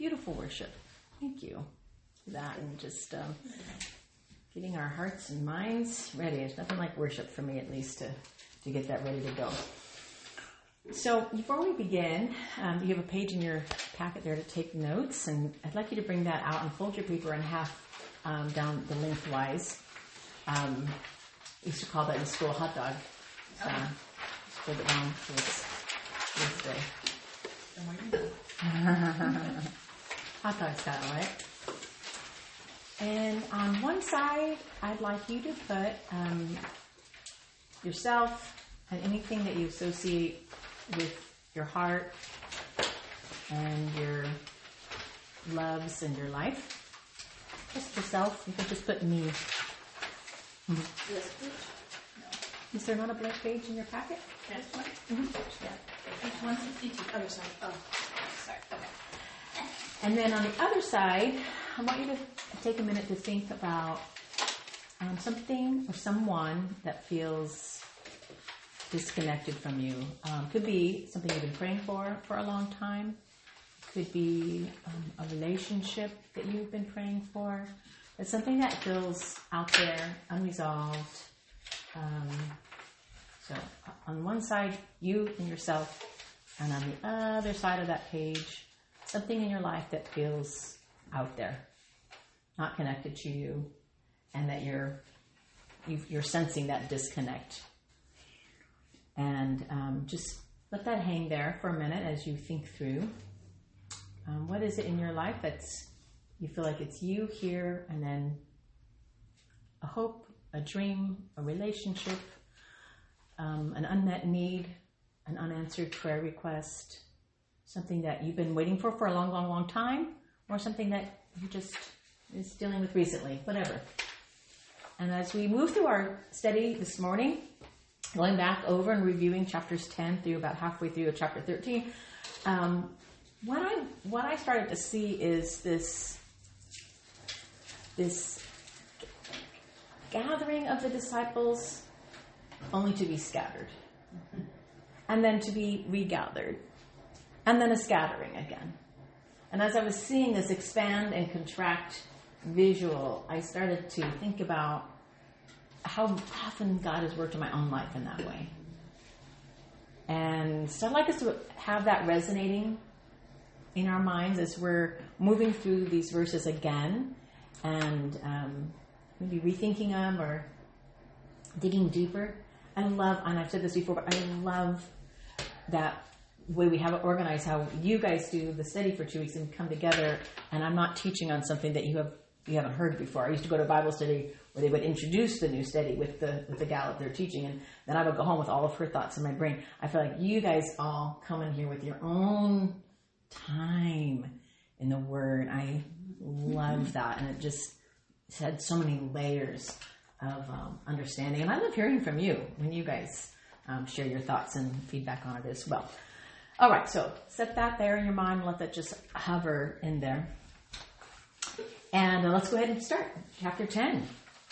beautiful worship. Thank you for that and just um, getting our hearts and minds ready. There's nothing like worship for me, at least, to, to get that ready to go. So before we begin, um, you have a page in your packet there to take notes, and I'd like you to bring that out and fold your paper in half um, down the lengthwise. Um, we used to call that in school hot dog. So, just fold it down so it's hot dog style, right? And on one side, I'd like you to put um, yourself and anything that you associate with your heart and your loves and your life. Just yourself. You can just put me. Page? Is there not a blank page in your packet? Yes. one? Mm-hmm. Yeah. Page 162. Oh, sorry. Oh. And then on the other side, I want you to take a minute to think about um, something or someone that feels disconnected from you. Um, could be something you've been praying for for a long time. Could be um, a relationship that you've been praying for. It's something that feels out there, unresolved. Um, so on one side, you and yourself, and on the other side of that page, something in your life that feels out there, not connected to you, and that you're you- you're sensing that disconnect. And um, just let that hang there for a minute as you think through. Um, what is it in your life that's you feel like it's you here, and then a hope, a dream, a relationship, um, an unmet need, an unanswered prayer request, something that you've been waiting for for a long, long, long time, or something that you just is dealing with recently, whatever. And as we move through our study this morning, going back over and reviewing chapters 10 through about halfway through of chapter 13, um, what I what I started to see is this this gathering of the disciples only to be scattered. And then to be regathered and then a scattering again. And as I was seeing this expand and contract visual, I started to think about how often God has worked in my own life in that way. And so I'd like us to have that resonating in our minds as we're moving through these verses again and um, maybe rethinking them or digging deeper. I love, and I've said this before, but I love that way we have it organized, how you guys do the study for two weeks and come together, and I'm not teaching on something that you have you haven't heard before. I used to go to Bible study where they would introduce the new study with the with the gal that they're teaching, and then I would go home with all of her thoughts in my brain. I feel like you guys all come in here with your own time in the Word. I love that, and it just had so many layers of um, understanding. And I love hearing from you when you guys um, share your thoughts and feedback on it as well. All right, so set that there in your mind. Let that just hover in there. And uh, let's go ahead and start. Chapter 10,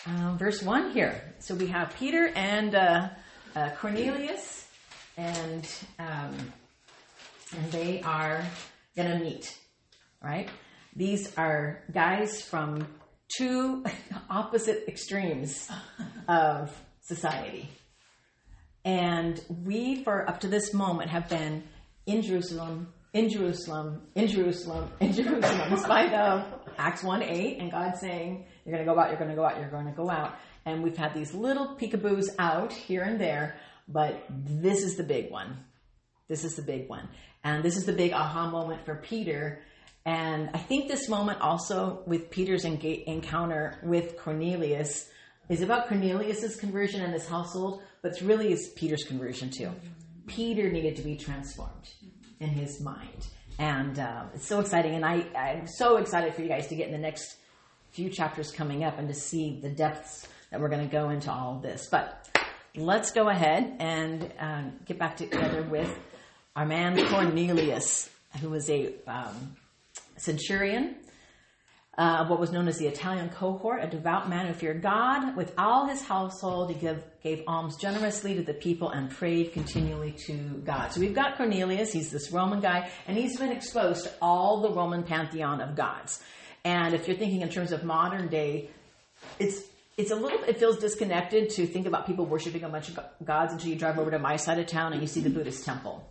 um, verse 1 here. So we have Peter and uh, uh, Cornelius, and, um, and they are going to meet, right? These are guys from two opposite extremes of society. And we, for up to this moment, have been in Jerusalem, in Jerusalem, in Jerusalem, in Jerusalem, in spite of Acts 1 8 and God saying, You're going to go out, you're going to go out, you're going to go out. And we've had these little peekaboos out here and there, but this is the big one. This is the big one. And this is the big aha moment for Peter. And I think this moment also with Peter's encounter with Cornelius is about Cornelius's conversion and his household, but it's really is Peter's conversion too. Peter needed to be transformed in his mind. And uh, it's so exciting. And I, I'm so excited for you guys to get in the next few chapters coming up and to see the depths that we're going to go into all of this. But let's go ahead and um, get back together with our man Cornelius, who was a um, centurion uh, what was known as the Italian cohort, a devout man who feared God. With all his household, he give, gave alms generously to the people and prayed continually to God. So we've got Cornelius, he's this Roman guy, and he's been exposed to all the Roman pantheon of gods. And if you're thinking in terms of modern day, it's it's a little it feels disconnected to think about people worshiping a bunch of gods until you drive over to my side of town and you see the Buddhist temple.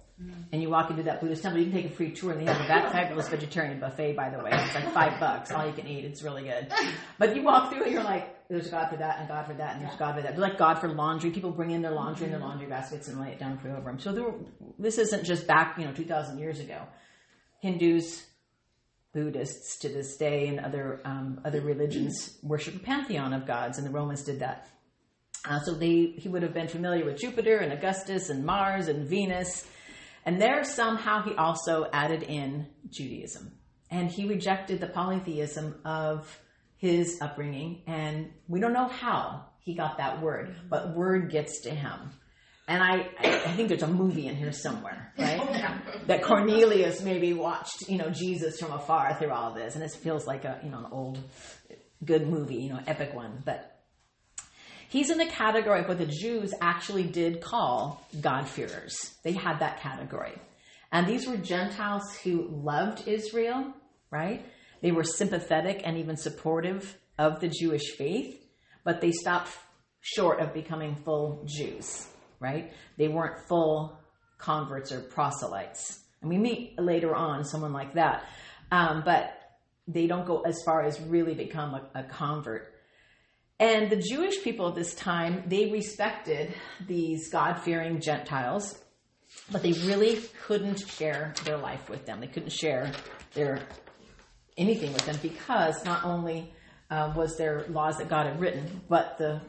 And you walk into that Buddhist temple, you can take a free tour, and they have a that fabulous vegetarian buffet, by the way. It's like five bucks, all you can eat. It's really good. But you walk through, and you're like, there's God for that, and God for that, and there's God for that. They're like God for laundry. People bring in their laundry in their laundry baskets and lay it down for over them. So there, this isn't just back, you know, 2,000 years ago. Hindus, Buddhists to this day, and other um, other religions worship a pantheon of gods, and the Romans did that. Uh, so they, he would have been familiar with Jupiter and Augustus and Mars and Venus and there somehow he also added in Judaism. And he rejected the polytheism of his upbringing. And we don't know how he got that word, but word gets to him. And I, I think there's a movie in here somewhere, right? Oh, that Cornelius maybe watched, you know, Jesus from afar through all this. And this feels like a, you know, an old, good movie, you know, epic one. But He's in the category of what the Jews actually did call God-fearers. They had that category. And these were Gentiles who loved Israel, right? They were sympathetic and even supportive of the Jewish faith, but they stopped short of becoming full Jews, right? They weren't full converts or proselytes. And we meet later on someone like that. Um, but they don't go as far as really become a, a convert. And the Jewish people of this time, they respected these God fearing Gentiles, but they really couldn't share their life with them. They couldn't share their anything with them because not only uh, was there laws that God had written, but the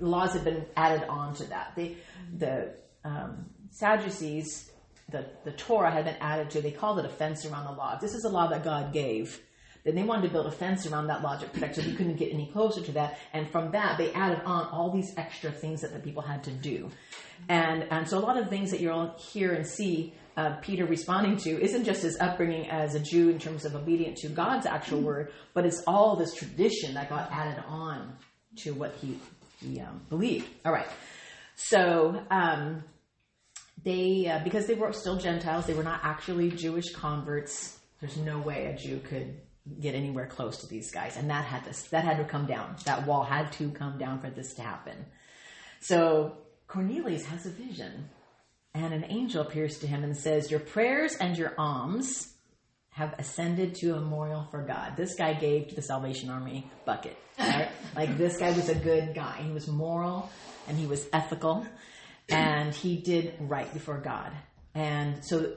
laws had been added on to that. They, the um, Sadducees, the, the Torah had been added to. They called it a fence around the law. This is a law that God gave then they wanted to build a fence around that logic protect so you couldn't get any closer to that. And from that, they added on all these extra things that the people had to do. And, and so a lot of things that you'll hear and see uh, Peter responding to isn't just his upbringing as a Jew in terms of obedient to God's actual word, but it's all this tradition that got added on to what he, he um, believed. All right. So, um, they, uh, because they were still Gentiles, they were not actually Jewish converts. There's no way a Jew could get anywhere close to these guys. And that had to, that had to come down. That wall had to come down for this to happen. So Cornelius has a vision and an angel appears to him and says, your prayers and your alms have ascended to a memorial for God. This guy gave to the Salvation Army bucket. Right? like this guy was a good guy. He was moral and he was ethical and he did right before God. And so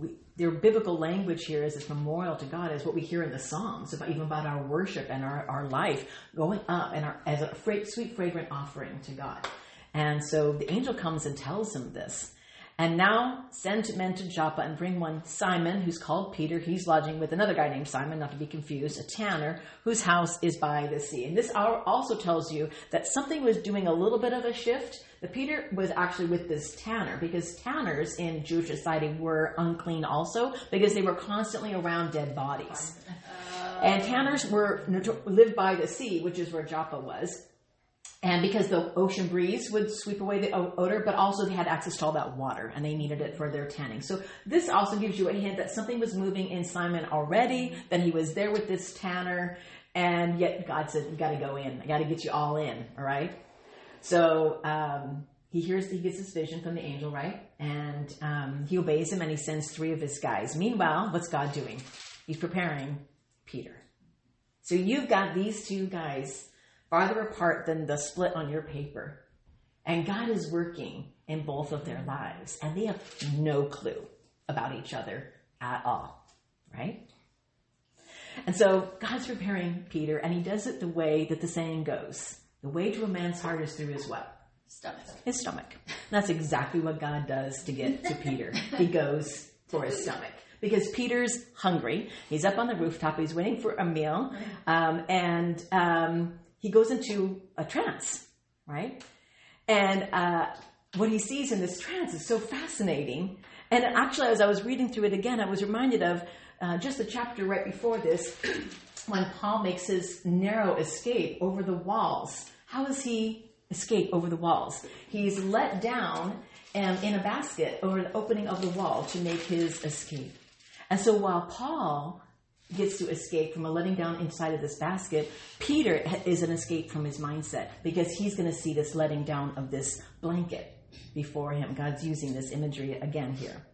we, their biblical language here is this memorial to God is what we hear in the Psalms about even about our worship and our, our life going up and our, as a fra- sweet fragrant offering to God. And so the angel comes and tells him this. And now send men to Joppa and bring one Simon, who's called Peter. He's lodging with another guy named Simon, not to be confused, a tanner, whose house is by the sea. And this also tells you that something was doing a little bit of a shift. Peter was actually with this tanner because tanners in Jewish society were unclean also because they were constantly around dead bodies. Uh-huh. And tanners were lived by the sea, which is where Joppa was and because the ocean breeze would sweep away the odor, but also they had access to all that water and they needed it for their tanning. So this also gives you a hint that something was moving in Simon already, that he was there with this tanner, and yet God said, you gotta go in. I gotta get you all in, alright? So, um, he hears, he gets this vision from the angel, right? And, um, he obeys him and he sends three of his guys. Meanwhile, what's God doing? He's preparing Peter. So you've got these two guys farther apart than the split on your paper. And God is working in both of their lives, and they have no clue about each other at all, right? And so God's preparing Peter, and he does it the way that the saying goes. The way to a man's heart is through his what? Stomach. His stomach. That's exactly what God does to get to Peter. he goes for his stomach because Peter's hungry. He's up on the rooftop. He's waiting for a meal, um, and um, he goes into a trance, right? And uh, what he sees in this trance is so fascinating. And actually, as I was reading through it again, I was reminded of uh, just a chapter right before this when Paul makes his narrow escape over the walls. How does he escape over the walls? He's let down um, in a basket over the opening of the wall to make his escape. And so while Paul gets to escape from a letting down inside of this basket, Peter is an escape from his mindset because he's going to see this letting down of this blanket before him. God's using this imagery again here.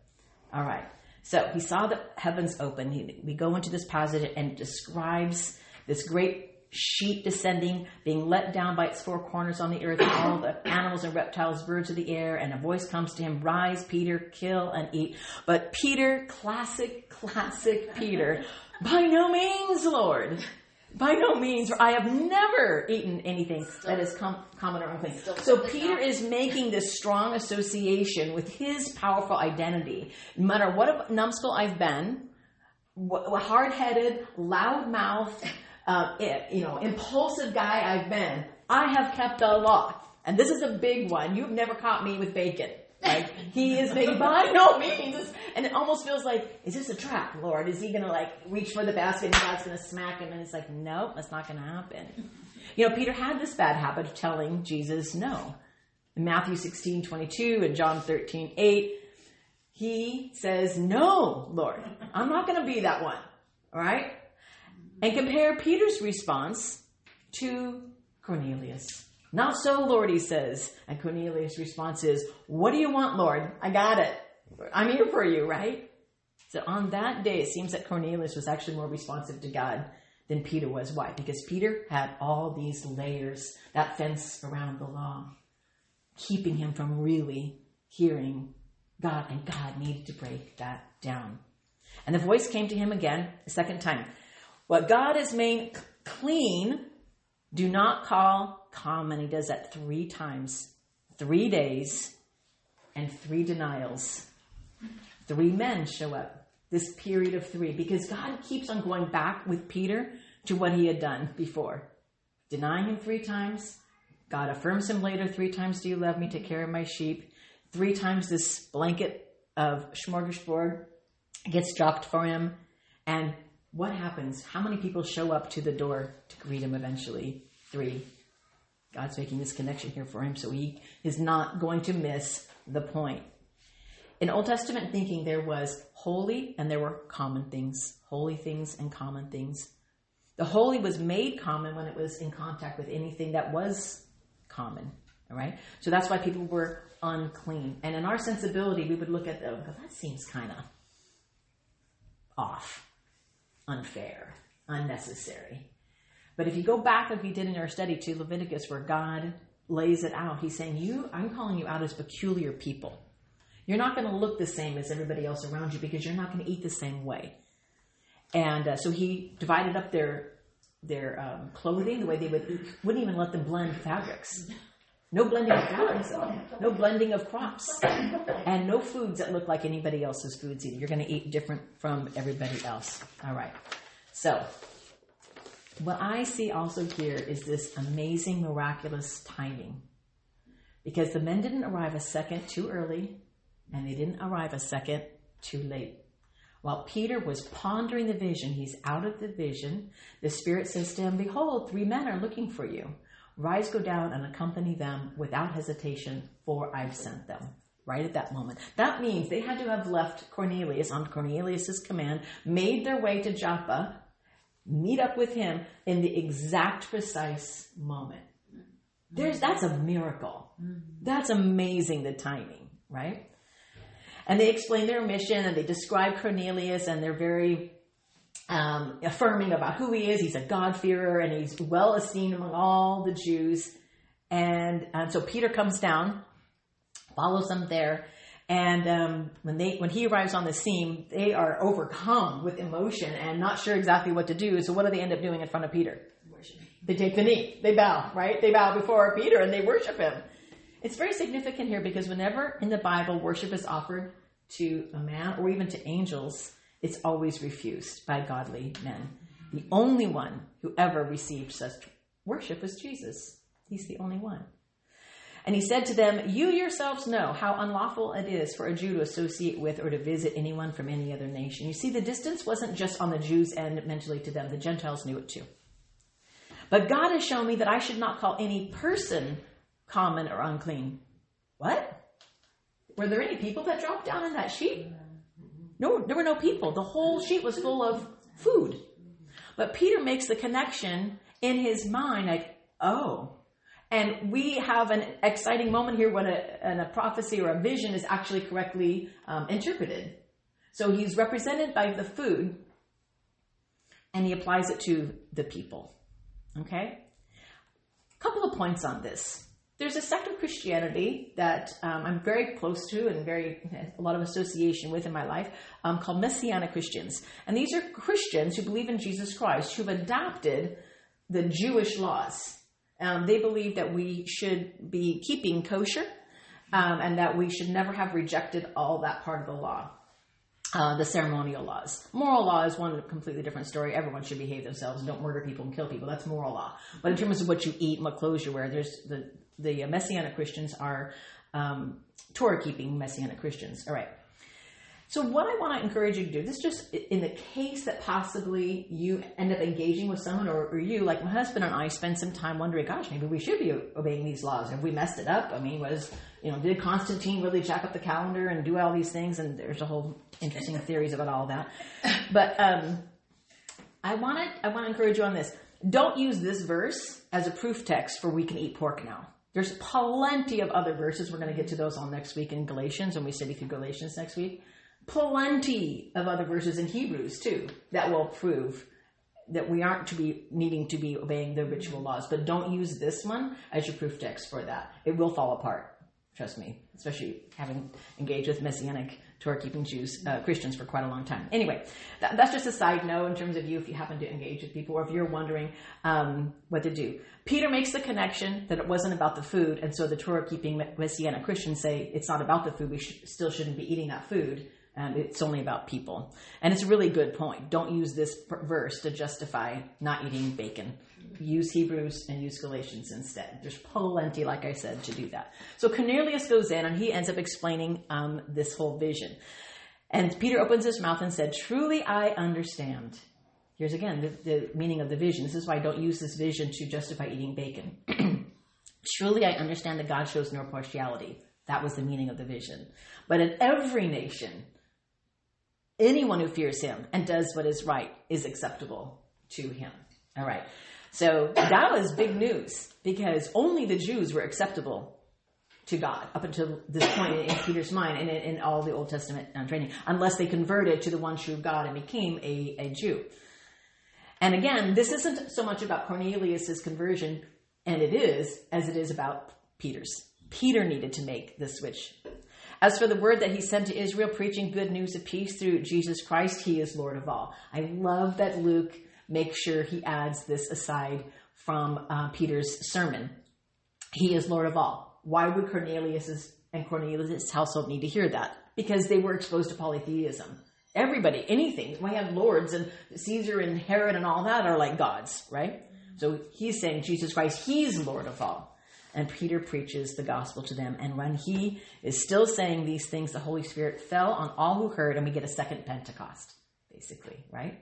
All right. So he saw the heavens open. He, we go into this passage and describes this great sheet descending, being let down by its four corners on the earth, and all the animals and reptiles, birds of the air, and a voice comes to him, Rise, Peter, kill and eat. But Peter, classic, classic Peter, by no means, Lord. By no means. I have never eaten anything that is com- common or unclean. So Peter is making this strong association with his powerful identity. No matter what a numbskull I've been, what, hard-headed, loud-mouthed, uh, you know, impulsive guy I've been, I have kept the law. And this is a big one. You've never caught me with bacon. Like he is making by no means, and it almost feels like, is this a trap, Lord? Is he going to like reach for the basket and God's going to smack him? And it's like, nope, that's not going to happen. You know, Peter had this bad habit of telling Jesus no. In Matthew 16, 22 and John 13, 8, he says, no, Lord, I'm not going to be that one. All right. And compare Peter's response to Cornelius. Not so, Lord, he says. And Cornelius' response is, What do you want, Lord? I got it. I'm here for you, right? So on that day, it seems that Cornelius was actually more responsive to God than Peter was. Why? Because Peter had all these layers, that fence around the law, keeping him from really hearing God, and God needed to break that down. And the voice came to him again a second time. What God has made clean, do not call come. And He does that three times, three days, and three denials. Three men show up this period of three because God keeps on going back with Peter to what he had done before. Denying him three times. God affirms him later three times, Do you love me? Take care of my sheep. Three times this blanket of smorgasbord gets dropped for him. And what happens? How many people show up to the door to greet him eventually? Three. God's making this connection here for him, so he is not going to miss the point. In Old Testament thinking, there was holy and there were common things, holy things and common things. The holy was made common when it was in contact with anything that was common. All right, so that's why people were unclean. And in our sensibility, we would look at them. That seems kind of off unfair, unnecessary. But if you go back, like we did in our study to Leviticus, where God lays it out, He's saying, "You, I'm calling you out as peculiar people. You're not going to look the same as everybody else around you because you're not going to eat the same way." And uh, so He divided up their their um, clothing the way they would eat. wouldn't even let them blend fabrics. No blending of fabrics, no blending of crops, and no foods that look like anybody else's foods either. You're going to eat different from everybody else. All right. So, what I see also here is this amazing, miraculous timing. Because the men didn't arrive a second too early, and they didn't arrive a second too late. While Peter was pondering the vision, he's out of the vision. The Spirit says to him, Behold, three men are looking for you. Rise, go down, and accompany them without hesitation, for I've sent them. Right at that moment. That means they had to have left Cornelius on Cornelius's command, made their way to Joppa, meet up with him in the exact precise moment. There's, that's a miracle. That's amazing, the timing, right? And they explain their mission and they describe Cornelius and they're very um, affirming about who he is. He's a God-fearer and he's well esteemed among all the Jews. And, and so Peter comes down, follows them there, and um, when they when he arrives on the scene, they are overcome with emotion and not sure exactly what to do. So what do they end up doing in front of Peter? Worship. They take the knee. They bow, right? They bow before Peter and they worship him. It's very significant here because whenever in the Bible worship is offered to a man or even to angels, it's always refused by godly men. The only one who ever received such worship was Jesus. He's the only one. And he said to them, You yourselves know how unlawful it is for a Jew to associate with or to visit anyone from any other nation. You see, the distance wasn't just on the Jews' end mentally to them, the Gentiles knew it too. But God has shown me that I should not call any person common or unclean. What? Were there any people that dropped down in that sheet? No, there were no people. The whole sheet was full of food. But Peter makes the connection in his mind, like, oh. And we have an exciting moment here when a, a prophecy or a vision is actually correctly um, interpreted. So he's represented by the food, and he applies it to the people. Okay? A couple of points on this. There's a sect of Christianity that um, I'm very close to and very a lot of association with in my life um, called Messianic Christians. And these are Christians who believe in Jesus Christ who've adopted the Jewish laws. Um, they believe that we should be keeping kosher um, and that we should never have rejected all that part of the law. Uh, the ceremonial laws. Moral law is one completely different story. Everyone should behave themselves don't murder people and kill people. That's moral law. But in terms of what you eat and what clothes you wear, there's the the Messianic Christians are um, Torah keeping Messianic Christians. All right. So what I want to encourage you to do, this just in the case that possibly you end up engaging with someone or, or, you, like my husband and I spend some time wondering, gosh, maybe we should be obeying these laws. Have we messed it up? I mean, was, you know, did Constantine really jack up the calendar and do all these things? And there's a whole interesting theories about all that. But, um, I want to, I want to encourage you on this. Don't use this verse as a proof text for we can eat pork now. There's plenty of other verses. We're going to get to those all next week in Galatians when we study through Galatians next week plenty of other verses in Hebrews too that will prove that we aren't to be needing to be obeying the ritual laws, but don't use this one as your proof text for that. It will fall apart. Trust me, especially having engaged with Messianic Torah keeping Jews, uh, Christians for quite a long time. Anyway, that, that's just a side note in terms of you if you happen to engage with people or if you're wondering um, what to do. Peter makes the connection that it wasn't about the food, and so the Torah keeping Messianic Christians say it's not about the food, we sh- still shouldn't be eating that food and it's only about people. And it's a really good point. Don't use this verse to justify not eating bacon. Use Hebrews and use Galatians instead. There's plenty, like I said, to do that. So Cornelius goes in and he ends up explaining um, this whole vision. And Peter opens his mouth and said, Truly I understand. Here's again the, the meaning of the vision. This is why I don't use this vision to justify eating bacon. Truly I understand that God shows no partiality. That was the meaning of the vision. But in every nation, anyone who fears him and does what is right is acceptable to him. All right. So that was big news because only the Jews were acceptable to God up until this point in, Peter's mind and in, all the Old Testament um, training, unless they converted to the one true God and became a, a Jew. And again, this isn't so much about Cornelius's conversion, and it is, as it is about Peter's. Peter needed to make the switch as for the word that he sent to Israel, preaching good news of peace through Jesus Christ, he is Lord of all. I love that Luke makes sure he adds this aside from uh, Peter's sermon. He is Lord of all. Why would Cornelius and Cornelius' household need to hear that? Because they were exposed to polytheism. Everybody, anything. We have lords and Caesar and Herod and all that are like gods, right? So he's saying Jesus Christ, he's Lord of all and Peter preaches the gospel to them. And when he is still saying these things, the Holy Spirit fell on all who heard, and we get a second Pentecost, basically, right?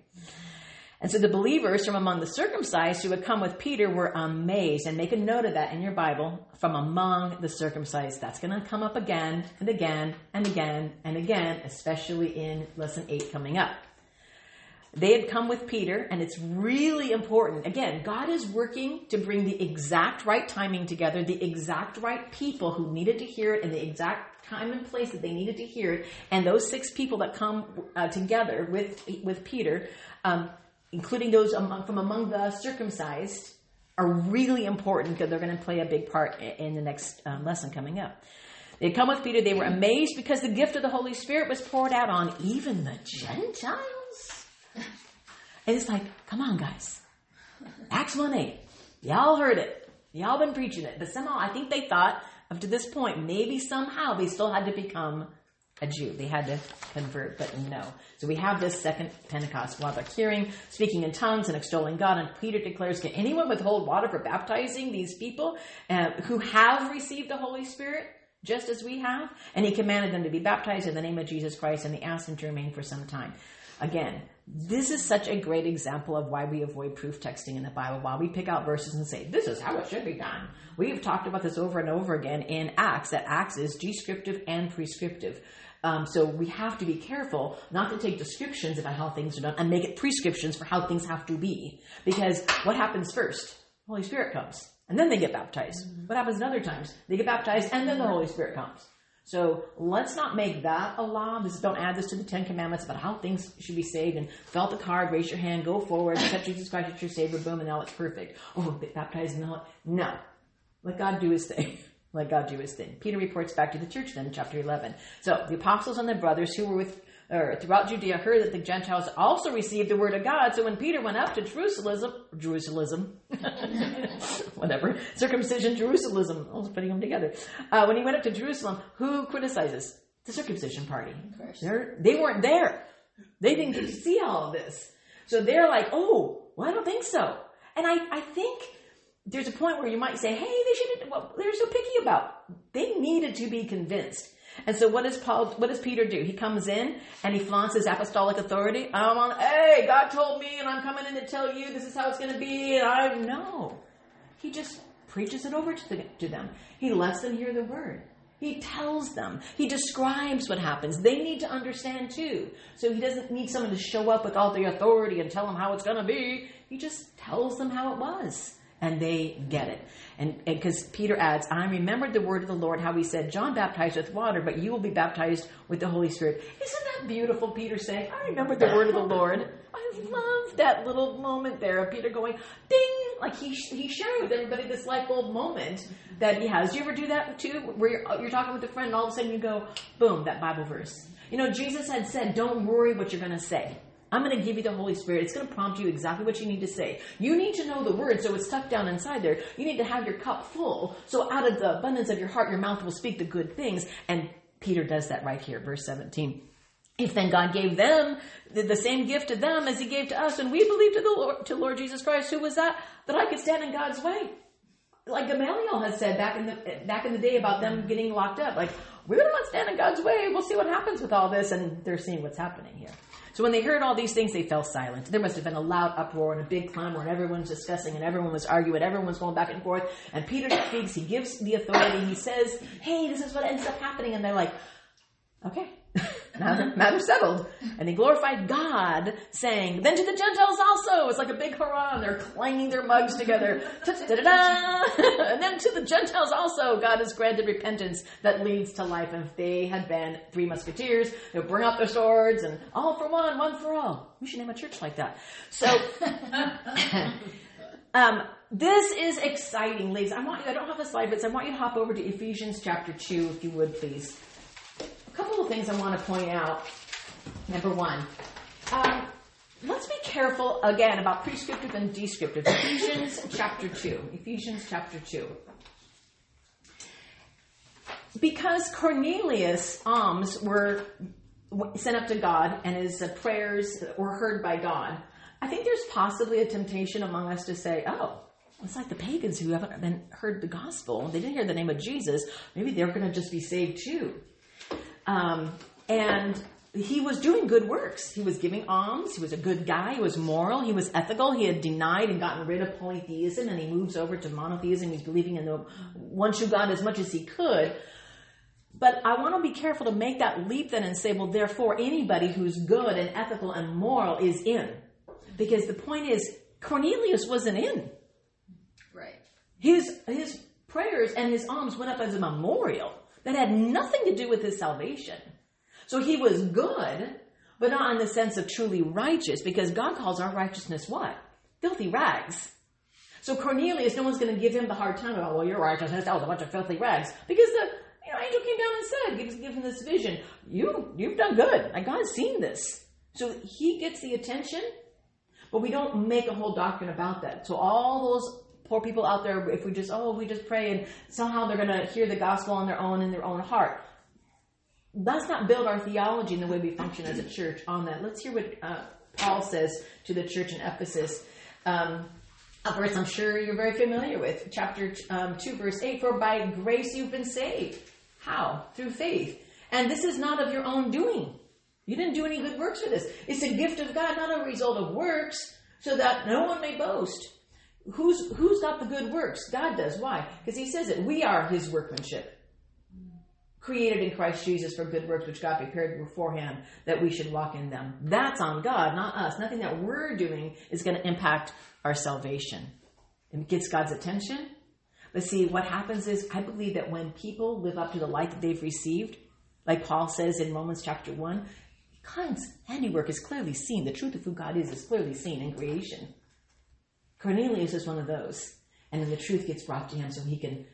And so the believers from among the circumcised who had come with Peter were amazed. And make a note of that in your Bible from among the circumcised. That's going to come up again and again and again and again, especially in lesson 8 coming up. They had come with Peter, and it's really important. Again, God is working to bring the exact right timing together, the exact right people who needed to hear it in the exact time and place that they needed to hear it. And those six people that come uh, together with with Peter, um, including those among, from among the circumcised, are really important because they're going to play a big part in the next um, lesson coming up. They come with Peter. They were amazed because the gift of the Holy Spirit was poured out on even the Gentiles. It's like, come on, guys. Acts 1 8. Y'all heard it. Y'all been preaching it. But somehow I think they thought up to this point, maybe somehow they still had to become a Jew. They had to convert, but no. So we have this second Pentecost while they're hearing, speaking in tongues and extolling God. And Peter declares, Can anyone withhold water for baptizing these people uh, who have received the Holy Spirit? Just as we have. And he commanded them to be baptized in the name of Jesus Christ, and he asked them to remain for some time. Again, this is such a great example of why we avoid proof texting in the Bible, why we pick out verses and say, this is how it should be done. We've talked about this over and over again in Acts, that Acts is descriptive and prescriptive. Um, so we have to be careful not to take descriptions about how things are done and make it prescriptions for how things have to be. Because what happens first? Holy Spirit comes. And then they get baptized. Mm-hmm. What happens in other times? They get baptized and then the Holy Spirit comes. So let's not make that a law. This, don't add this to the Ten Commandments about how things should be saved and felt the card, raise your hand, go forward, accept Jesus Christ as your Savior, boom, and now it's perfect. Oh, get baptized in the No. Let God do his thing. Let God do his thing. Peter reports back to the church then, chapter 11. So the apostles and the brothers who were with or throughout Judea heard that the Gentiles also received the word of God. So when Peter went up to Jerusalem, Jerusalem, whatever, circumcision, Jerusalem, I was putting them together. Uh, when he went up to Jerusalem, who criticizes? The circumcision party. They're, they weren't there. They didn't see all of this. So they're like, oh, well, I don't think so. And I, I think there's a point where you might say, hey, they should, well, they're so picky about. They needed to be convinced. And so what does Paul, what does Peter do? He comes in and he flaunts his apostolic authority. I'm on, hey, God told me and I'm coming in to tell you this is how it's going to be. And I, know. He just preaches it over to, the, to them. He lets them hear the word. He tells them. He describes what happens. They need to understand too. So he doesn't need someone to show up with all the authority and tell them how it's going to be. He just tells them how it was and they get it. And because Peter adds, I remembered the word of the Lord, how he said, John baptized with water, but you will be baptized with the Holy Spirit. Isn't that beautiful, Peter saying, I remembered the word of the Lord. I love that little moment there of Peter going, ding, like he, he's sharing with everybody this light bulb moment that he has. Do you ever do that too? Where you're, you're talking with a friend and all of a sudden you go, boom, that Bible verse. You know, Jesus had said, don't worry what you're going to say. I'm going to give you the Holy Spirit. It's going to prompt you exactly what you need to say. You need to know the word so it's tucked down inside there. You need to have your cup full so out of the abundance of your heart, your mouth will speak the good things. And Peter does that right here, verse 17. If then God gave them the, same gift to them as He gave to us, and we believed to the Lord, to Lord Jesus Christ, who was that? That I could stand in God's way. Like Gamaliel has said back in the back in the day about them getting locked up. Like we're not stand in God's way. We'll see what happens with all this, and they're seeing what's happening here. So when they heard all these things, they fell silent. There must have been a loud uproar and a big clamor, and everyone's discussing, and everyone was arguing, everyone was going back and forth. And Peter speaks, he gives the authority, he says, Hey, this is what ends up happening. And they're like, Okay, matter settled. And they glorified God, saying, Then to the Gentiles also. It's like a big hurrah, and they're clanging their mugs together. and then to the Gentiles also, God has granted repentance that leads to life. And if they had been three musketeers, they would bring out their swords and all for one, one for all. We should name a church like that. So, um, this is exciting, ladies. I want you, I don't have a slide, but I want you to hop over to Ephesians chapter 2, if you would, please couple of things I want to point out. Number one, um, let's be careful again about prescriptive and descriptive. Ephesians chapter 2. Ephesians chapter 2. Because Cornelius' alms were sent up to God and his prayers were heard by God, I think there's possibly a temptation among us to say, oh, it's like the pagans who haven't been heard the gospel. They didn't hear the name of Jesus. Maybe they're going to just be saved too. Um, and he was doing good works. He was giving alms. He was a good guy. He was moral. He was ethical. He had denied and gotten rid of polytheism, and he moves over to monotheism. He's believing in the one true God as much as he could. But I want to be careful to make that leap then and say, well, therefore, anybody who's good and ethical and moral is in. Because the point is, Cornelius wasn't in. Right. His, his prayers and his alms went up as a memorial that had nothing to do with his salvation. So he was good, but not in the sense of truly righteous, because God calls our righteousness what? Filthy rags. So Cornelius, no one's going to give him the hard time about, well, your righteousness, that was a bunch of filthy rags. Because the you know, angel came down and said, gives, gives him this vision. You, you've done good. Like God's seen this. So he gets the attention, but we don't make a whole doctrine about that. So all those poor people out there, if we just, oh, we just pray and somehow they're going to hear the gospel on their own in their own heart. let's not build our theology in the way we function as a church on that. Let's hear what uh, Paul says to the church in Ephesus. Um, a verse I'm sure you're very familiar with, chapter um, 2, verse 8. For by grace you've been saved. How? Through faith. And this is not of your own doing. You didn't do any good works for this. It's a gift of God, not a result of works, so that no one may boast. Who's, who's got the good works? God does. Why? Because he says it. We are his workmanship created in Christ Jesus for good works which God prepared beforehand that we should walk in them. That's on God, not us. Nothing that we're doing is going to impact our salvation. It gets God's attention. But see, what happens is, I believe that when people live up to the light that they've received, like Paul says in Romans chapter 1, God's handiwork is clearly seen. The truth of who God is is clearly seen in creation. Cornelius is one of those. And then the truth gets brought to him so he can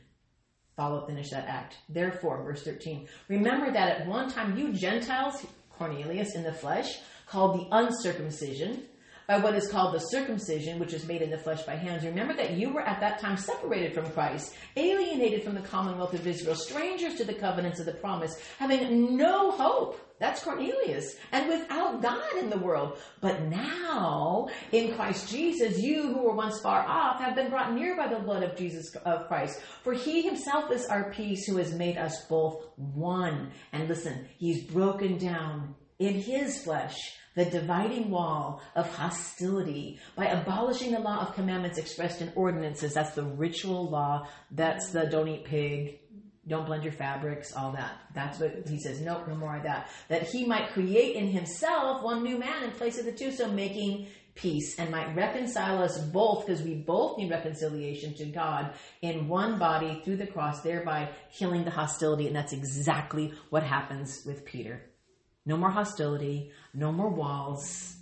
follow, finish that act. Therefore, verse 13, remember that at one time you Gentiles, Cornelius in the flesh, called the uncircumcision, by what is called the circumcision, which is made in the flesh by hands. Remember that you were at that time separated from Christ, alienated from the commonwealth of Israel, strangers to the covenants of the promise, having no hope. That's Cornelius. And without God in the world. But now, in Christ Jesus, you who were once far off have been brought near by the blood of Jesus of Christ. For he himself is our peace who has made us both one. And listen, he's broken down in his flesh the dividing wall of hostility by abolishing the law of commandments expressed in ordinances. That's the ritual law. That's the don't eat pig, don't blend your fabrics, all that. That's what he says. Nope, no more of that. That he might create in himself one new man in place of the two, so making peace and might reconcile us both, because we both need reconciliation to God in one body through the cross, thereby healing the hostility. And that's exactly what happens with Peter. No more hostility, no more walls,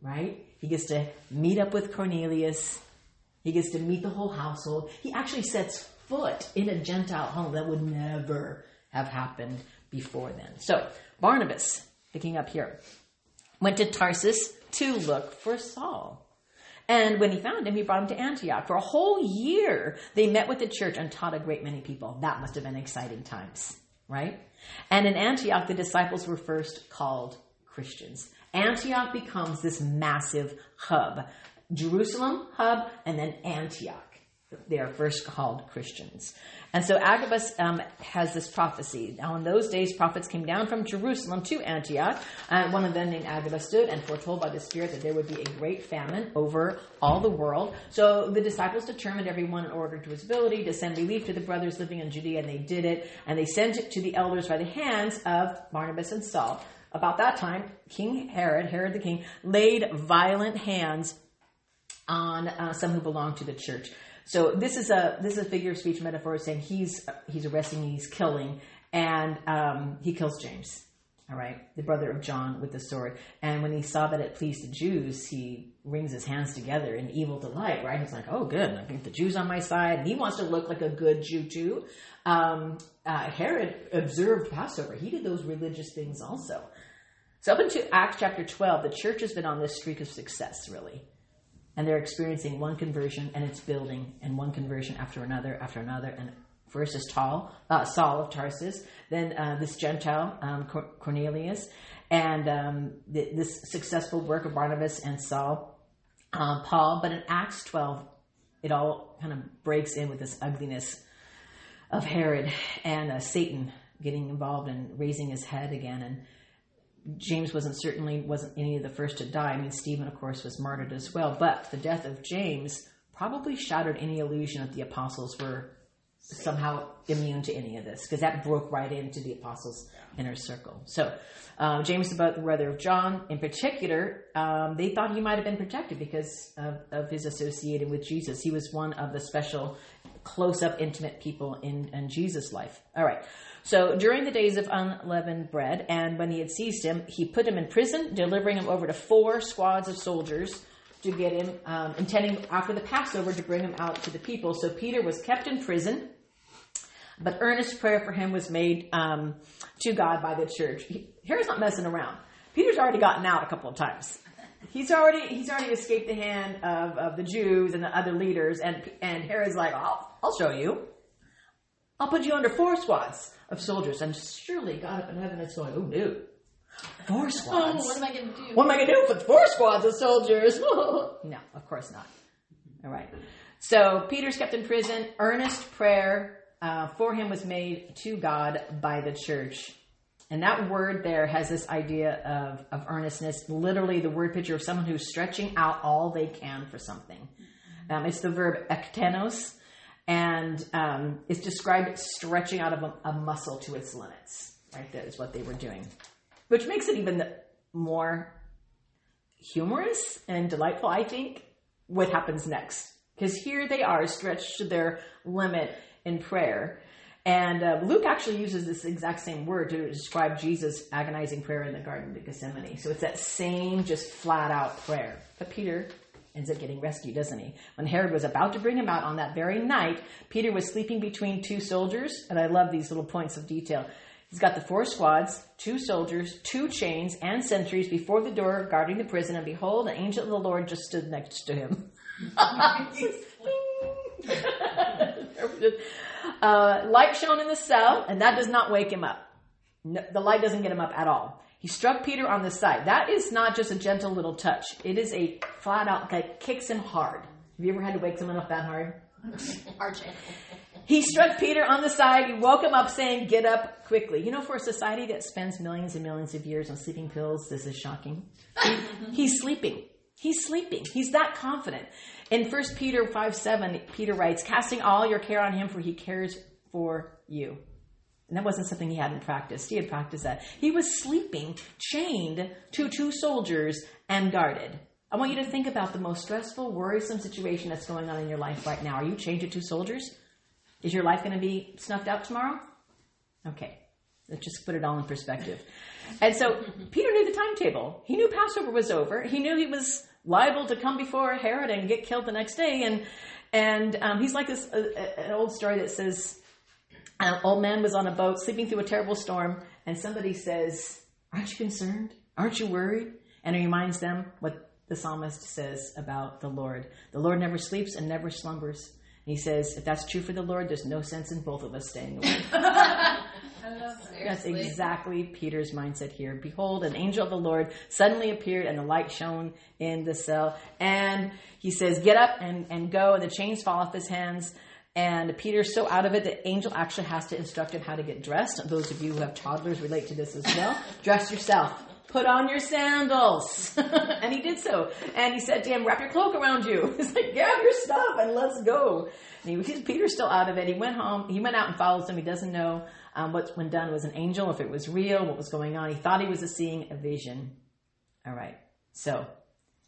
right? He gets to meet up with Cornelius. He gets to meet the whole household. He actually sets foot in a Gentile home. That would never have happened before then. So, Barnabas, picking up here, went to Tarsus to look for Saul. And when he found him, he brought him to Antioch. For a whole year, they met with the church and taught a great many people. That must have been exciting times, right? And in Antioch, the disciples were first called Christians. Antioch becomes this massive hub. Jerusalem, hub, and then Antioch. They are first called Christians. And so Agabus um, has this prophecy. Now, in those days, prophets came down from Jerusalem to Antioch. And one of them, named Agabus, stood and foretold by the Spirit that there would be a great famine over all the world. So the disciples determined, everyone in order to his ability, to send relief to the brothers living in Judea, and they did it. And they sent it to the elders by the hands of Barnabas and Saul. About that time, King Herod, Herod the king, laid violent hands on uh, some who belonged to the church. So this is a this is a figure of speech metaphor saying he's he's arresting, he's killing, and um, he kills James. All right, the brother of John with the sword. And when he saw that it pleased the Jews, he wrings his hands together in evil delight. Right? He's like, "Oh, good! I think the Jews on my side." And he wants to look like a good Jew too. Um, uh, Herod observed Passover. He did those religious things also. So up into Acts chapter twelve, the church has been on this streak of success, really and they're experiencing one conversion and it's building and one conversion after another after another. And first is uh, saul of tarsus then uh, this gentile um, cornelius. And um, this successful work of barnabas and saul um, paul. But in acts 12 it all kind of breaks in with this ugliness of herod and uh, satan getting involved and raising his head again. And James wasn't certainly wasn't any of the first to die. I mean, Stephen, of course, was martyred as well. But the death of James probably shattered any illusion that the apostles were somehow immune to any of this, because that broke right into the apostles' inner circle. So, uh, James, about the brother of John, in particular, um, they thought he might have been protected because of, of his associated with Jesus. He was one of the special, close-up, intimate people in, in Jesus' life. All right. So during the days of unleavened bread, and when he had seized him, he put him in prison, delivering him over to four squads of soldiers to get him, um, intending after the Passover to bring him out to the people. So Peter was kept in prison, but earnest prayer for him was made um, to God by the church. He, Herod's not messing around. Peter's already gotten out a couple of times. He's already he's already escaped the hand of, of the Jews and the other leaders, and and Herod's like, I'll, I'll show you. I'll put you under four squads of soldiers. And surely God up in heaven is going, oh no, Four squads. Oh, what am I going to do? What am I going to do with four squads of soldiers? no, of course not. All right. So Peter's kept in prison. Earnest prayer uh, for him was made to God by the church. And that word there has this idea of, of earnestness, literally the word picture of someone who's stretching out all they can for something. Um, it's the verb ektenos, and um, it's described stretching out of a, a muscle to its limits. Right, that is what they were doing, which makes it even more humorous and delightful. I think what happens next because here they are stretched to their limit in prayer. And uh, Luke actually uses this exact same word to describe Jesus' agonizing prayer in the Garden of Gethsemane. So it's that same, just flat out prayer. But Peter ends up getting rescued, doesn't he? When Herod was about to bring him out on that very night, Peter was sleeping between two soldiers. And I love these little points of detail. He's got the four squads, two soldiers, two chains, and sentries before the door guarding the prison. And behold, an angel of the Lord just stood next to him. uh, light shone in the cell, and that does not wake him up. No, the light doesn't get him up at all. He struck Peter on the side. That is not just a gentle little touch. It is a flat out, like, kicks him hard. Have you ever had to wake someone up that hard? Archie. He struck Peter on the side. He woke him up saying, Get up quickly. You know, for a society that spends millions and millions of years on sleeping pills, this is shocking. He- he's sleeping. He's sleeping. He's that confident. In 1 Peter 5 7, Peter writes, Casting all your care on him, for he cares for you. And that wasn't something he hadn't practiced. He had practiced that. He was sleeping, chained to two soldiers and guarded. I want you to think about the most stressful, worrisome situation that's going on in your life right now. Are you chained to two soldiers? Is your life going to be snuffed out tomorrow? Okay. Let's just put it all in perspective. And so Peter knew the timetable. He knew Passover was over. He knew he was liable to come before Herod and get killed the next day. And and um, he's like this uh, an old story that says an old man was on a boat sleeping through a terrible storm, and somebody says, "Aren't you concerned? Aren't you worried?" And he reminds them what the psalmist says about the Lord. The Lord never sleeps and never slumbers. And he says, if that's true for the Lord, there's no sense in both of us staying awake. That's exactly Peter's mindset here. Behold, an angel of the Lord suddenly appeared, and the light shone in the cell. And he says, Get up and, and go. And the chains fall off his hands. And Peter's so out of it that Angel actually has to instruct him how to get dressed. Those of you who have toddlers relate to this as well. Dress yourself. Put on your sandals. and he did so. And he said to him, Wrap your cloak around you. He's like, Grab your stuff and let's go. And he, Peter's still out of it. He went home. He went out and followed them. He doesn't know um, what's been done was an angel, if it was real, what was going on. He thought he was seeing a vision. All right. So,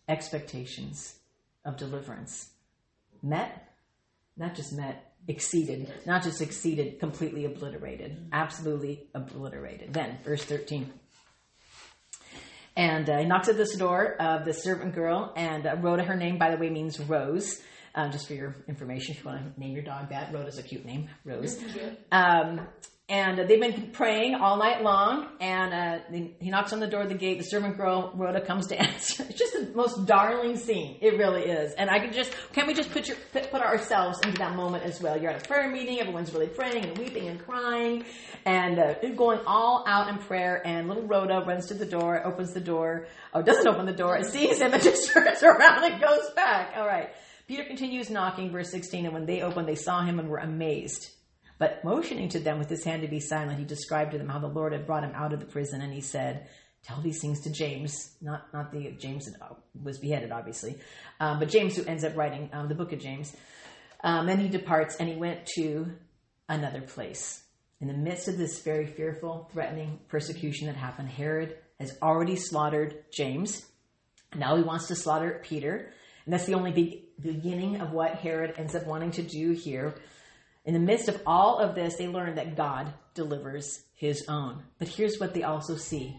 expectations of deliverance met, not just met, exceeded, not just exceeded, completely obliterated, absolutely obliterated. Then, verse 13. And uh, he knocks at this door of the servant girl, and uh, Rhoda, her name, by the way, means Rose. Um, just for your information, if you want to name your dog that, Rhoda's a cute name, Rose. Um, and uh, they've been praying all night long. And uh, he knocks on the door of the gate. The servant girl, Rhoda, comes to answer. It's just the most darling scene. It really is. And I can just, can we just put your, put, ourselves into that moment as well? You're at a prayer meeting. Everyone's really praying and weeping and crying and uh, going all out in prayer. And little Rhoda runs to the door, opens the door, oh, doesn't open the door, sees him and just turns around and goes back. All right. Peter continues knocking, verse 16, and when they opened, they saw him and were amazed. But motioning to them with his hand to be silent, he described to them how the Lord had brought him out of the prison, and he said, "Tell these things to James, not not the James that was beheaded, obviously, um, but James who ends up writing um, the book of James." Um, then he departs, and he went to another place. In the midst of this very fearful, threatening persecution that happened, Herod has already slaughtered James. Now he wants to slaughter Peter, and that's the only be- beginning of what Herod ends up wanting to do here. In the midst of all of this, they learn that God delivers his own. But here's what they also see.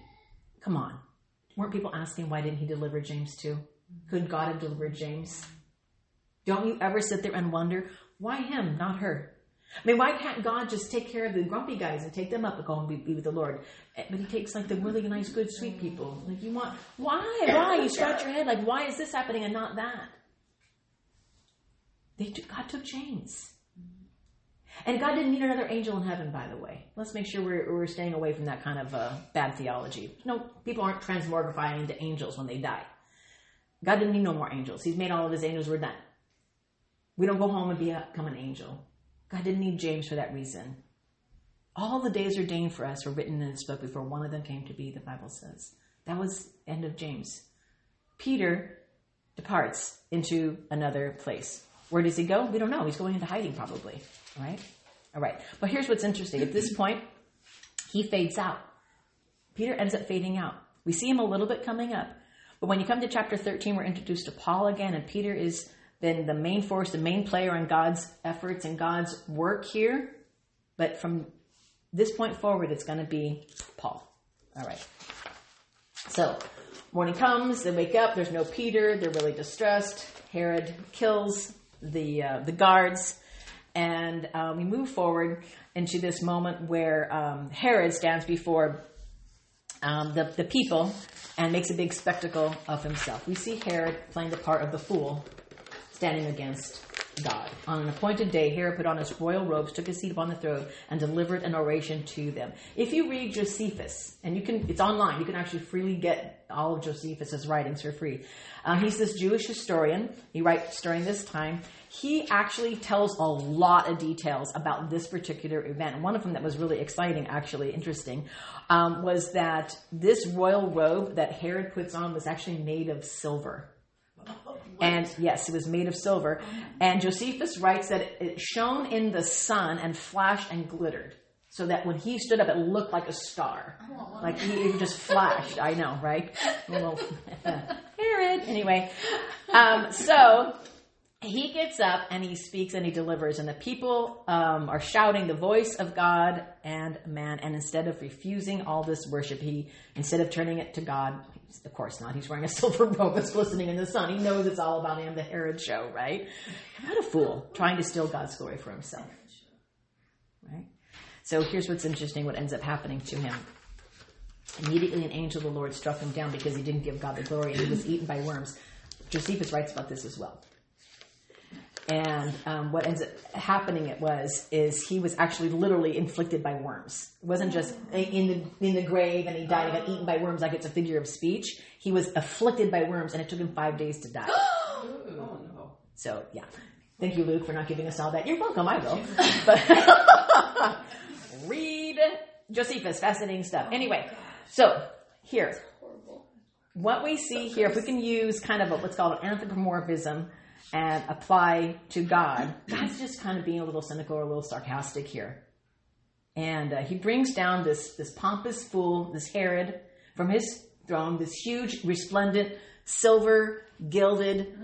Come on. Weren't people asking why didn't he deliver James too? Could God have delivered James? Don't you ever sit there and wonder, why him, not her? I mean, why can't God just take care of the grumpy guys and take them up and go and be, be with the Lord? Eh, but he takes like the really nice, good, sweet people. Like you want, why, why? You scratch your head like, why is this happening and not that? They, God took James. And God didn't need another angel in heaven, by the way. Let's make sure we're, we're staying away from that kind of uh, bad theology. No, people aren't transmogrifying into angels when they die. God didn't need no more angels. He's made all of his angels. We're done. We don't go home and become an angel. God didn't need James for that reason. All the days ordained for us were written in this book before one of them came to be, the Bible says. That was end of James. Peter departs into another place. Where does he go? We don't know. He's going into hiding probably. All right? All right. But here's what's interesting. At this point, he fades out. Peter ends up fading out. We see him a little bit coming up. But when you come to chapter 13, we're introduced to Paul again, and Peter is then the main force, the main player in God's efforts and God's work here. But from this point forward, it's going to be Paul. All right. So, morning comes, they wake up, there's no Peter, they're really distressed. Herod kills the, uh, the guards, and um, we move forward into this moment where um, Herod stands before um, the, the people and makes a big spectacle of himself. We see Herod playing the part of the fool standing against God. On an appointed day, Herod put on his royal robes, took his seat upon the throne, and delivered an oration to them. If you read Josephus, and you can, it's online, you can actually freely get all of Josephus's writings for free. Uh, he's this Jewish historian. He writes during this time. He actually tells a lot of details about this particular event. One of them that was really exciting, actually interesting, um, was that this royal robe that Herod puts on was actually made of silver. And yes, it was made of silver. And Josephus writes that it shone in the sun and flashed and glittered. So that when he stood up, it looked like a star. Like he it just flashed. I know, right? Little Herod. Anyway, um, so he gets up and he speaks and he delivers, and the people um, are shouting the voice of God and man. And instead of refusing all this worship, he instead of turning it to God, of course not. He's wearing a silver robe that's glistening in the sun. He knows it's all about him, the Herod show, right? What a fool, trying to steal God's glory for himself. Right? So here's what's interesting what ends up happening to him. Immediately, an angel of the Lord struck him down because he didn't give God the glory and he was eaten by worms. Josephus writes about this as well. And um, what ends up happening it was is he was actually literally inflicted by worms. It wasn't just in the in the grave and he died and got eaten by worms like it's a figure of speech. He was afflicted by worms and it took him five days to die. oh no. So yeah, thank you, Luke, for not giving us all that. You're welcome. I will. But read Josephus, fascinating stuff. Anyway, so here, what we see here, if we can use kind of a, what's called an anthropomorphism and apply to God, God's just kind of being a little cynical or a little sarcastic here. And uh, he brings down this, this pompous fool, this Herod, from his throne, this huge, resplendent, silver, gilded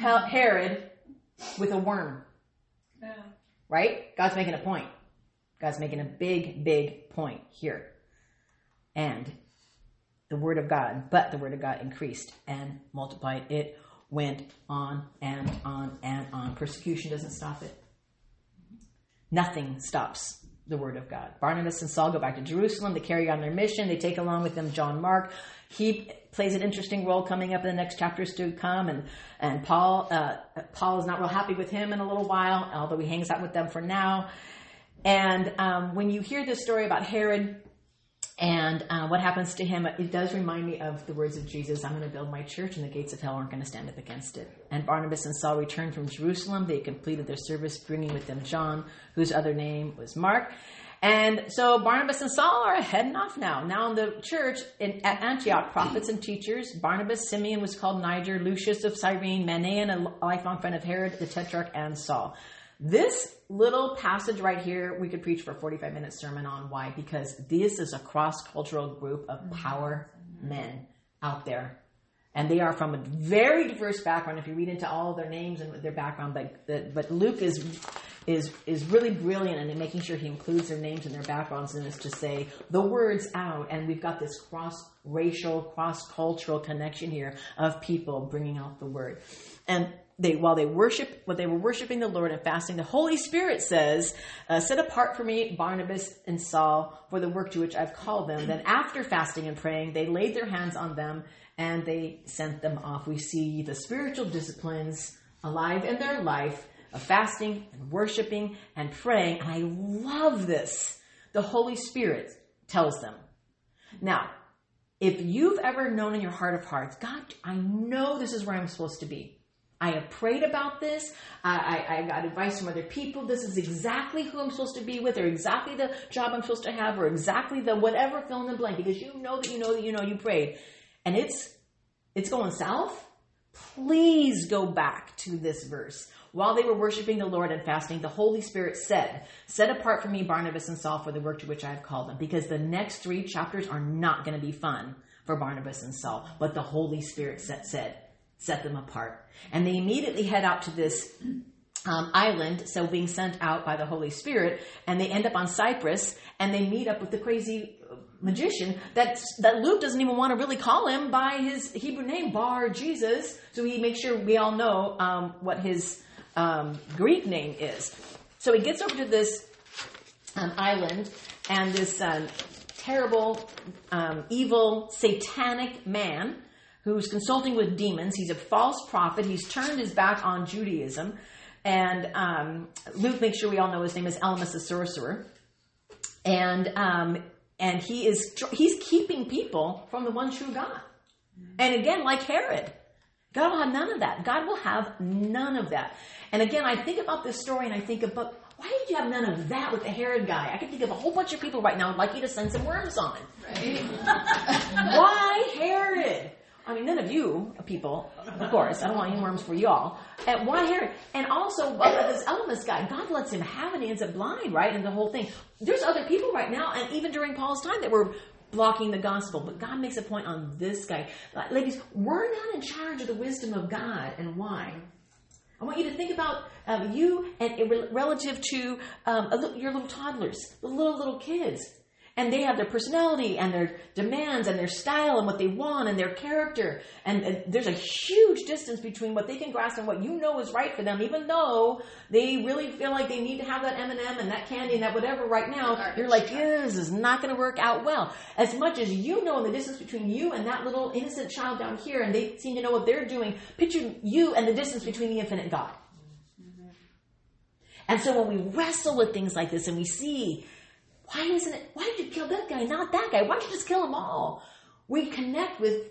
Herod with a worm. Yeah. Right? God's making a point. God's making a big, big point here. And the word of God, but the word of God increased and multiplied. It went on and on and on. Persecution doesn't stop it. Nothing stops the word of God. Barnabas and Saul go back to Jerusalem. They carry on their mission. They take along with them John Mark. He plays an interesting role coming up in the next chapters to come. And, and Paul, uh, Paul is not real happy with him in a little while, although he hangs out with them for now. And um, when you hear this story about Herod and uh, what happens to him, it does remind me of the words of Jesus I'm going to build my church, and the gates of hell aren't going to stand up against it. And Barnabas and Saul returned from Jerusalem. They completed their service, bringing with them John, whose other name was Mark. And so Barnabas and Saul are heading off now. Now in the church in, at Antioch, prophets and teachers, Barnabas, Simeon was called Niger, Lucius of Cyrene, Manaen, a lifelong friend of Herod the Tetrarch, and Saul. This little passage right here, we could preach for a 45 minute sermon on why, because this is a cross cultural group of mm-hmm. power men out there. And they are from a very diverse background. If you read into all of their names and their background, but but Luke is is is really brilliant in making sure he includes their names and their backgrounds and is to say the words out. And we've got this cross racial, cross cultural connection here of people bringing out the word. And they while they worship while they were worshiping the Lord and fasting, the Holy Spirit says, uh, "Set apart for me Barnabas and Saul for the work to which I've called them." Then, after fasting and praying, they laid their hands on them and they sent them off. We see the spiritual disciplines alive in their life of fasting and worshiping and praying. And I love this. The Holy Spirit tells them. Now, if you've ever known in your heart of hearts, God, I know this is where I'm supposed to be. I have prayed about this. I, I, I, got advice from other people. This is exactly who I'm supposed to be with, or exactly the job I'm supposed to have, or exactly the whatever fill in the blank. Because you know that you know that you know you prayed, and it's it's going south. Please go back to this verse. While they were worshiping the Lord and fasting, the Holy Spirit said, Set apart for me Barnabas and Saul for the work to which I have called them. Because the next three chapters are not going to be fun for Barnabas and Saul. But the Holy Spirit said, set them apart. And they immediately head out to this um, island, so being sent out by the Holy Spirit, and they end up on Cyprus, and they meet up with the crazy magician that that Luke doesn't even want to really call him by his Hebrew name, Bar Jesus. So he makes sure we all know um, what his um, Greek name is. So he gets over to this um, island, and this um, terrible, um, evil, satanic man who's consulting with demons. He's a false prophet. He's turned his back on Judaism. And um, Luke makes sure we all know his name is Elymas the sorcerer. And um, and he is he's keeping people from the one true God. And again, like Herod, God will have none of that. God will have none of that. And again, I think about this story and I think about why did you have none of that with the Herod guy? I can think of a whole bunch of people right now I'd like you to send some worms on. Right. why Herod? I mean, none of you people, of course. I don't want any worms for y'all. And why Herod? And also, this Elymas guy, God lets him have it. And he ends up blind, right? And the whole thing. There's other people right now, and even during Paul's time, that were blocking the gospel. But God makes a point on this guy. Ladies, we're not in charge of the wisdom of God, and why? I want you to think about um, you and relative to um, your little toddlers, the little little kids and they have their personality and their demands and their style and what they want and their character. And, and, there's a huge distance between what they can grasp and what you know is right for them, even though they really feel like they need to have that M&M and that candy and that whatever right now. You're like, yeah, this is not going to work out well. As much as you know the distance between you and that little innocent child down here, and they seem to know what they're doing, picture you and the distance between the infinite God. And so when we wrestle with things like this and we see why isn't it? Why did you kill that guy, not that guy? Why don't you just kill them all? We connect with,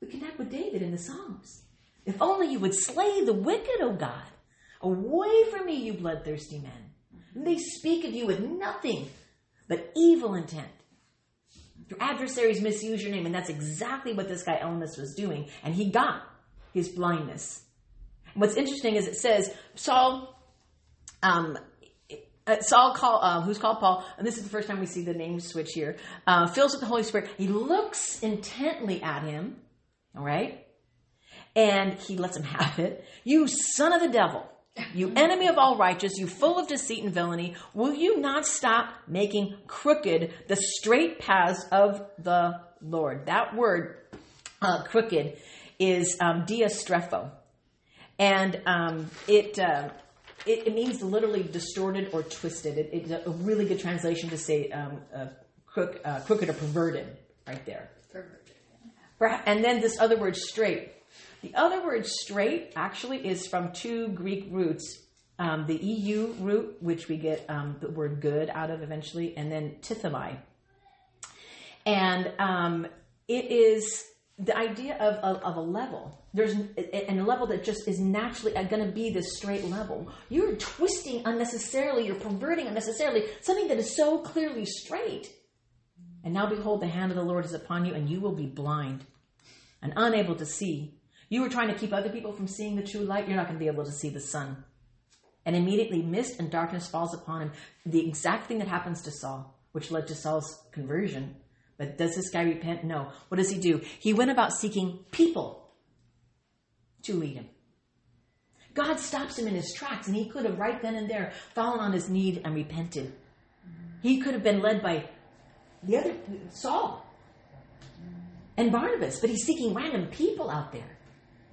we connect with David in the Psalms. If only you would slay the wicked, O God. Away from me, you bloodthirsty men. And they speak of you with nothing but evil intent. Your adversaries misuse your name, and that's exactly what this guy Elymas was doing, and he got his blindness. what's interesting is it says Saul um, uh, Saul call, uh, who's called Paul, and this is the first time we see the name switch here, uh, fills with the Holy Spirit. He looks intently at him, all right, and he lets him have it. You son of the devil, you enemy of all righteous, you full of deceit and villainy, will you not stop making crooked the straight paths of the Lord? That word, uh, crooked, is um, diastrepho. And um, it uh, it, it, means literally distorted or twisted. It, it's a really good translation to say um, uh, crook, uh, crooked or perverted, right there. Perverted. And then this other word, straight. The other word, straight, actually is from two Greek roots. Um, the EU root, which we get um, the word good out of eventually, and then tithemi. And um, it is the idea of, of, of, a level there's and a level that just is naturally uh, going to be this straight level. You're twisting unnecessarily you're perverting unnecessarily something that is so clearly straight. And now behold the hand of the lord is upon you and you will be blind and unable to see. You were trying to keep other people from seeing the true light. You're not going to be able to see the sun. And immediately mist and darkness falls upon him. The exact thing that happens to saul which led to saul's conversion but does this guy repent? No. What does he do? He went about seeking people to lead him. God stops him in his tracks, and he could have right then and there fallen on his knee and repented. He could have been led by the other Saul and Barnabas, but he's seeking random people out there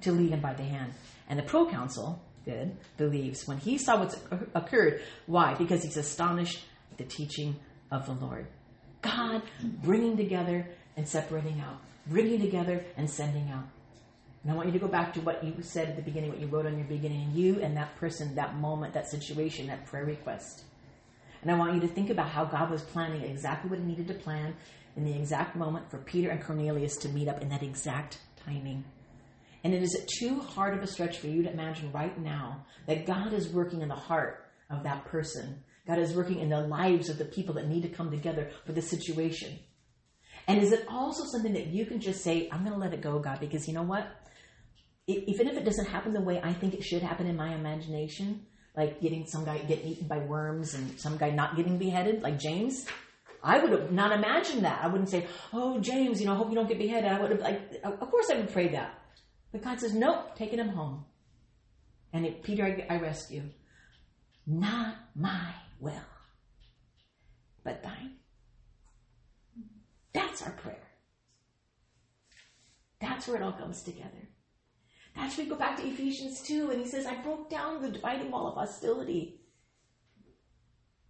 to lead him by the hand. And the proconsul did believes when he saw what's occurred. Why? Because he's astonished at the teaching of the Lord. God bringing together and separating out, bringing together and sending out. And I want you to go back to what you said at the beginning, what you wrote on your beginning, you and that person, that moment, that situation, that prayer request. And I want you to think about how God was planning exactly what He needed to plan in the exact moment for Peter and Cornelius to meet up in that exact timing. And it is too hard of a stretch for you to imagine right now that God is working in the heart of that person. God is working in the lives of the people that need to come together for the situation. And is it also something that you can just say, I'm going to let it go, God, because you know what? Even if it doesn't happen the way I think it should happen in my imagination, like getting some guy getting eaten by worms and some guy not getting beheaded, like James, I would have not imagined that. I wouldn't say, "Oh, James, you know, I hope you don't get beheaded." I would have like, of course, I would pray that. But God says, "Nope, taking him home." And it, Peter, I, I rescue. Not my will, but thine. That's our prayer. That's where it all comes together. That's where we go back to Ephesians 2, and he says, I broke down the dividing wall of hostility.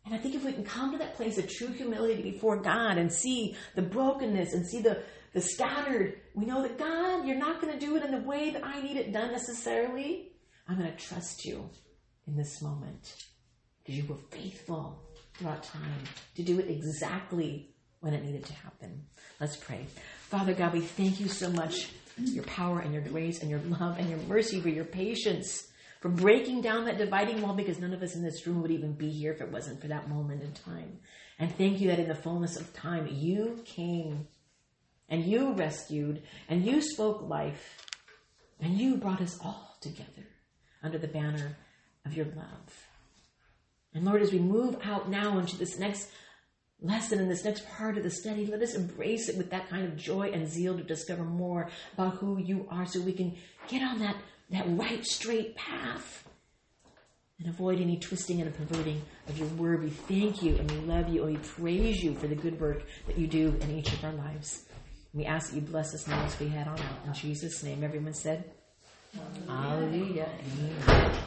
And I think if we can come to that place of true humility before God and see the brokenness and see the, the scattered, we know that God, you're not going to do it in the way that I need it done necessarily. I'm going to trust you in this moment because you were faithful throughout time to do it exactly when it needed to happen. Let's pray. Father God, we thank you so much your power and your grace and your love and your mercy for your patience for breaking down that dividing wall because none of us in this room would even be here if it wasn't for that moment in time. And thank you that in the fullness of time you came and you rescued and you spoke life and you brought us all together under the banner of your love. And Lord, as we move out now into this next lesson in this next part of the study, let us embrace it with that kind of joy and zeal to discover more about who you are so we can get on that, that right, straight path and avoid any twisting and perverting of your word. We thank you and we love you and we praise you for the good work that you do in each of our lives. We ask that you bless us now as we head on out. In Jesus' name, everyone said. Hallelujah. Amen.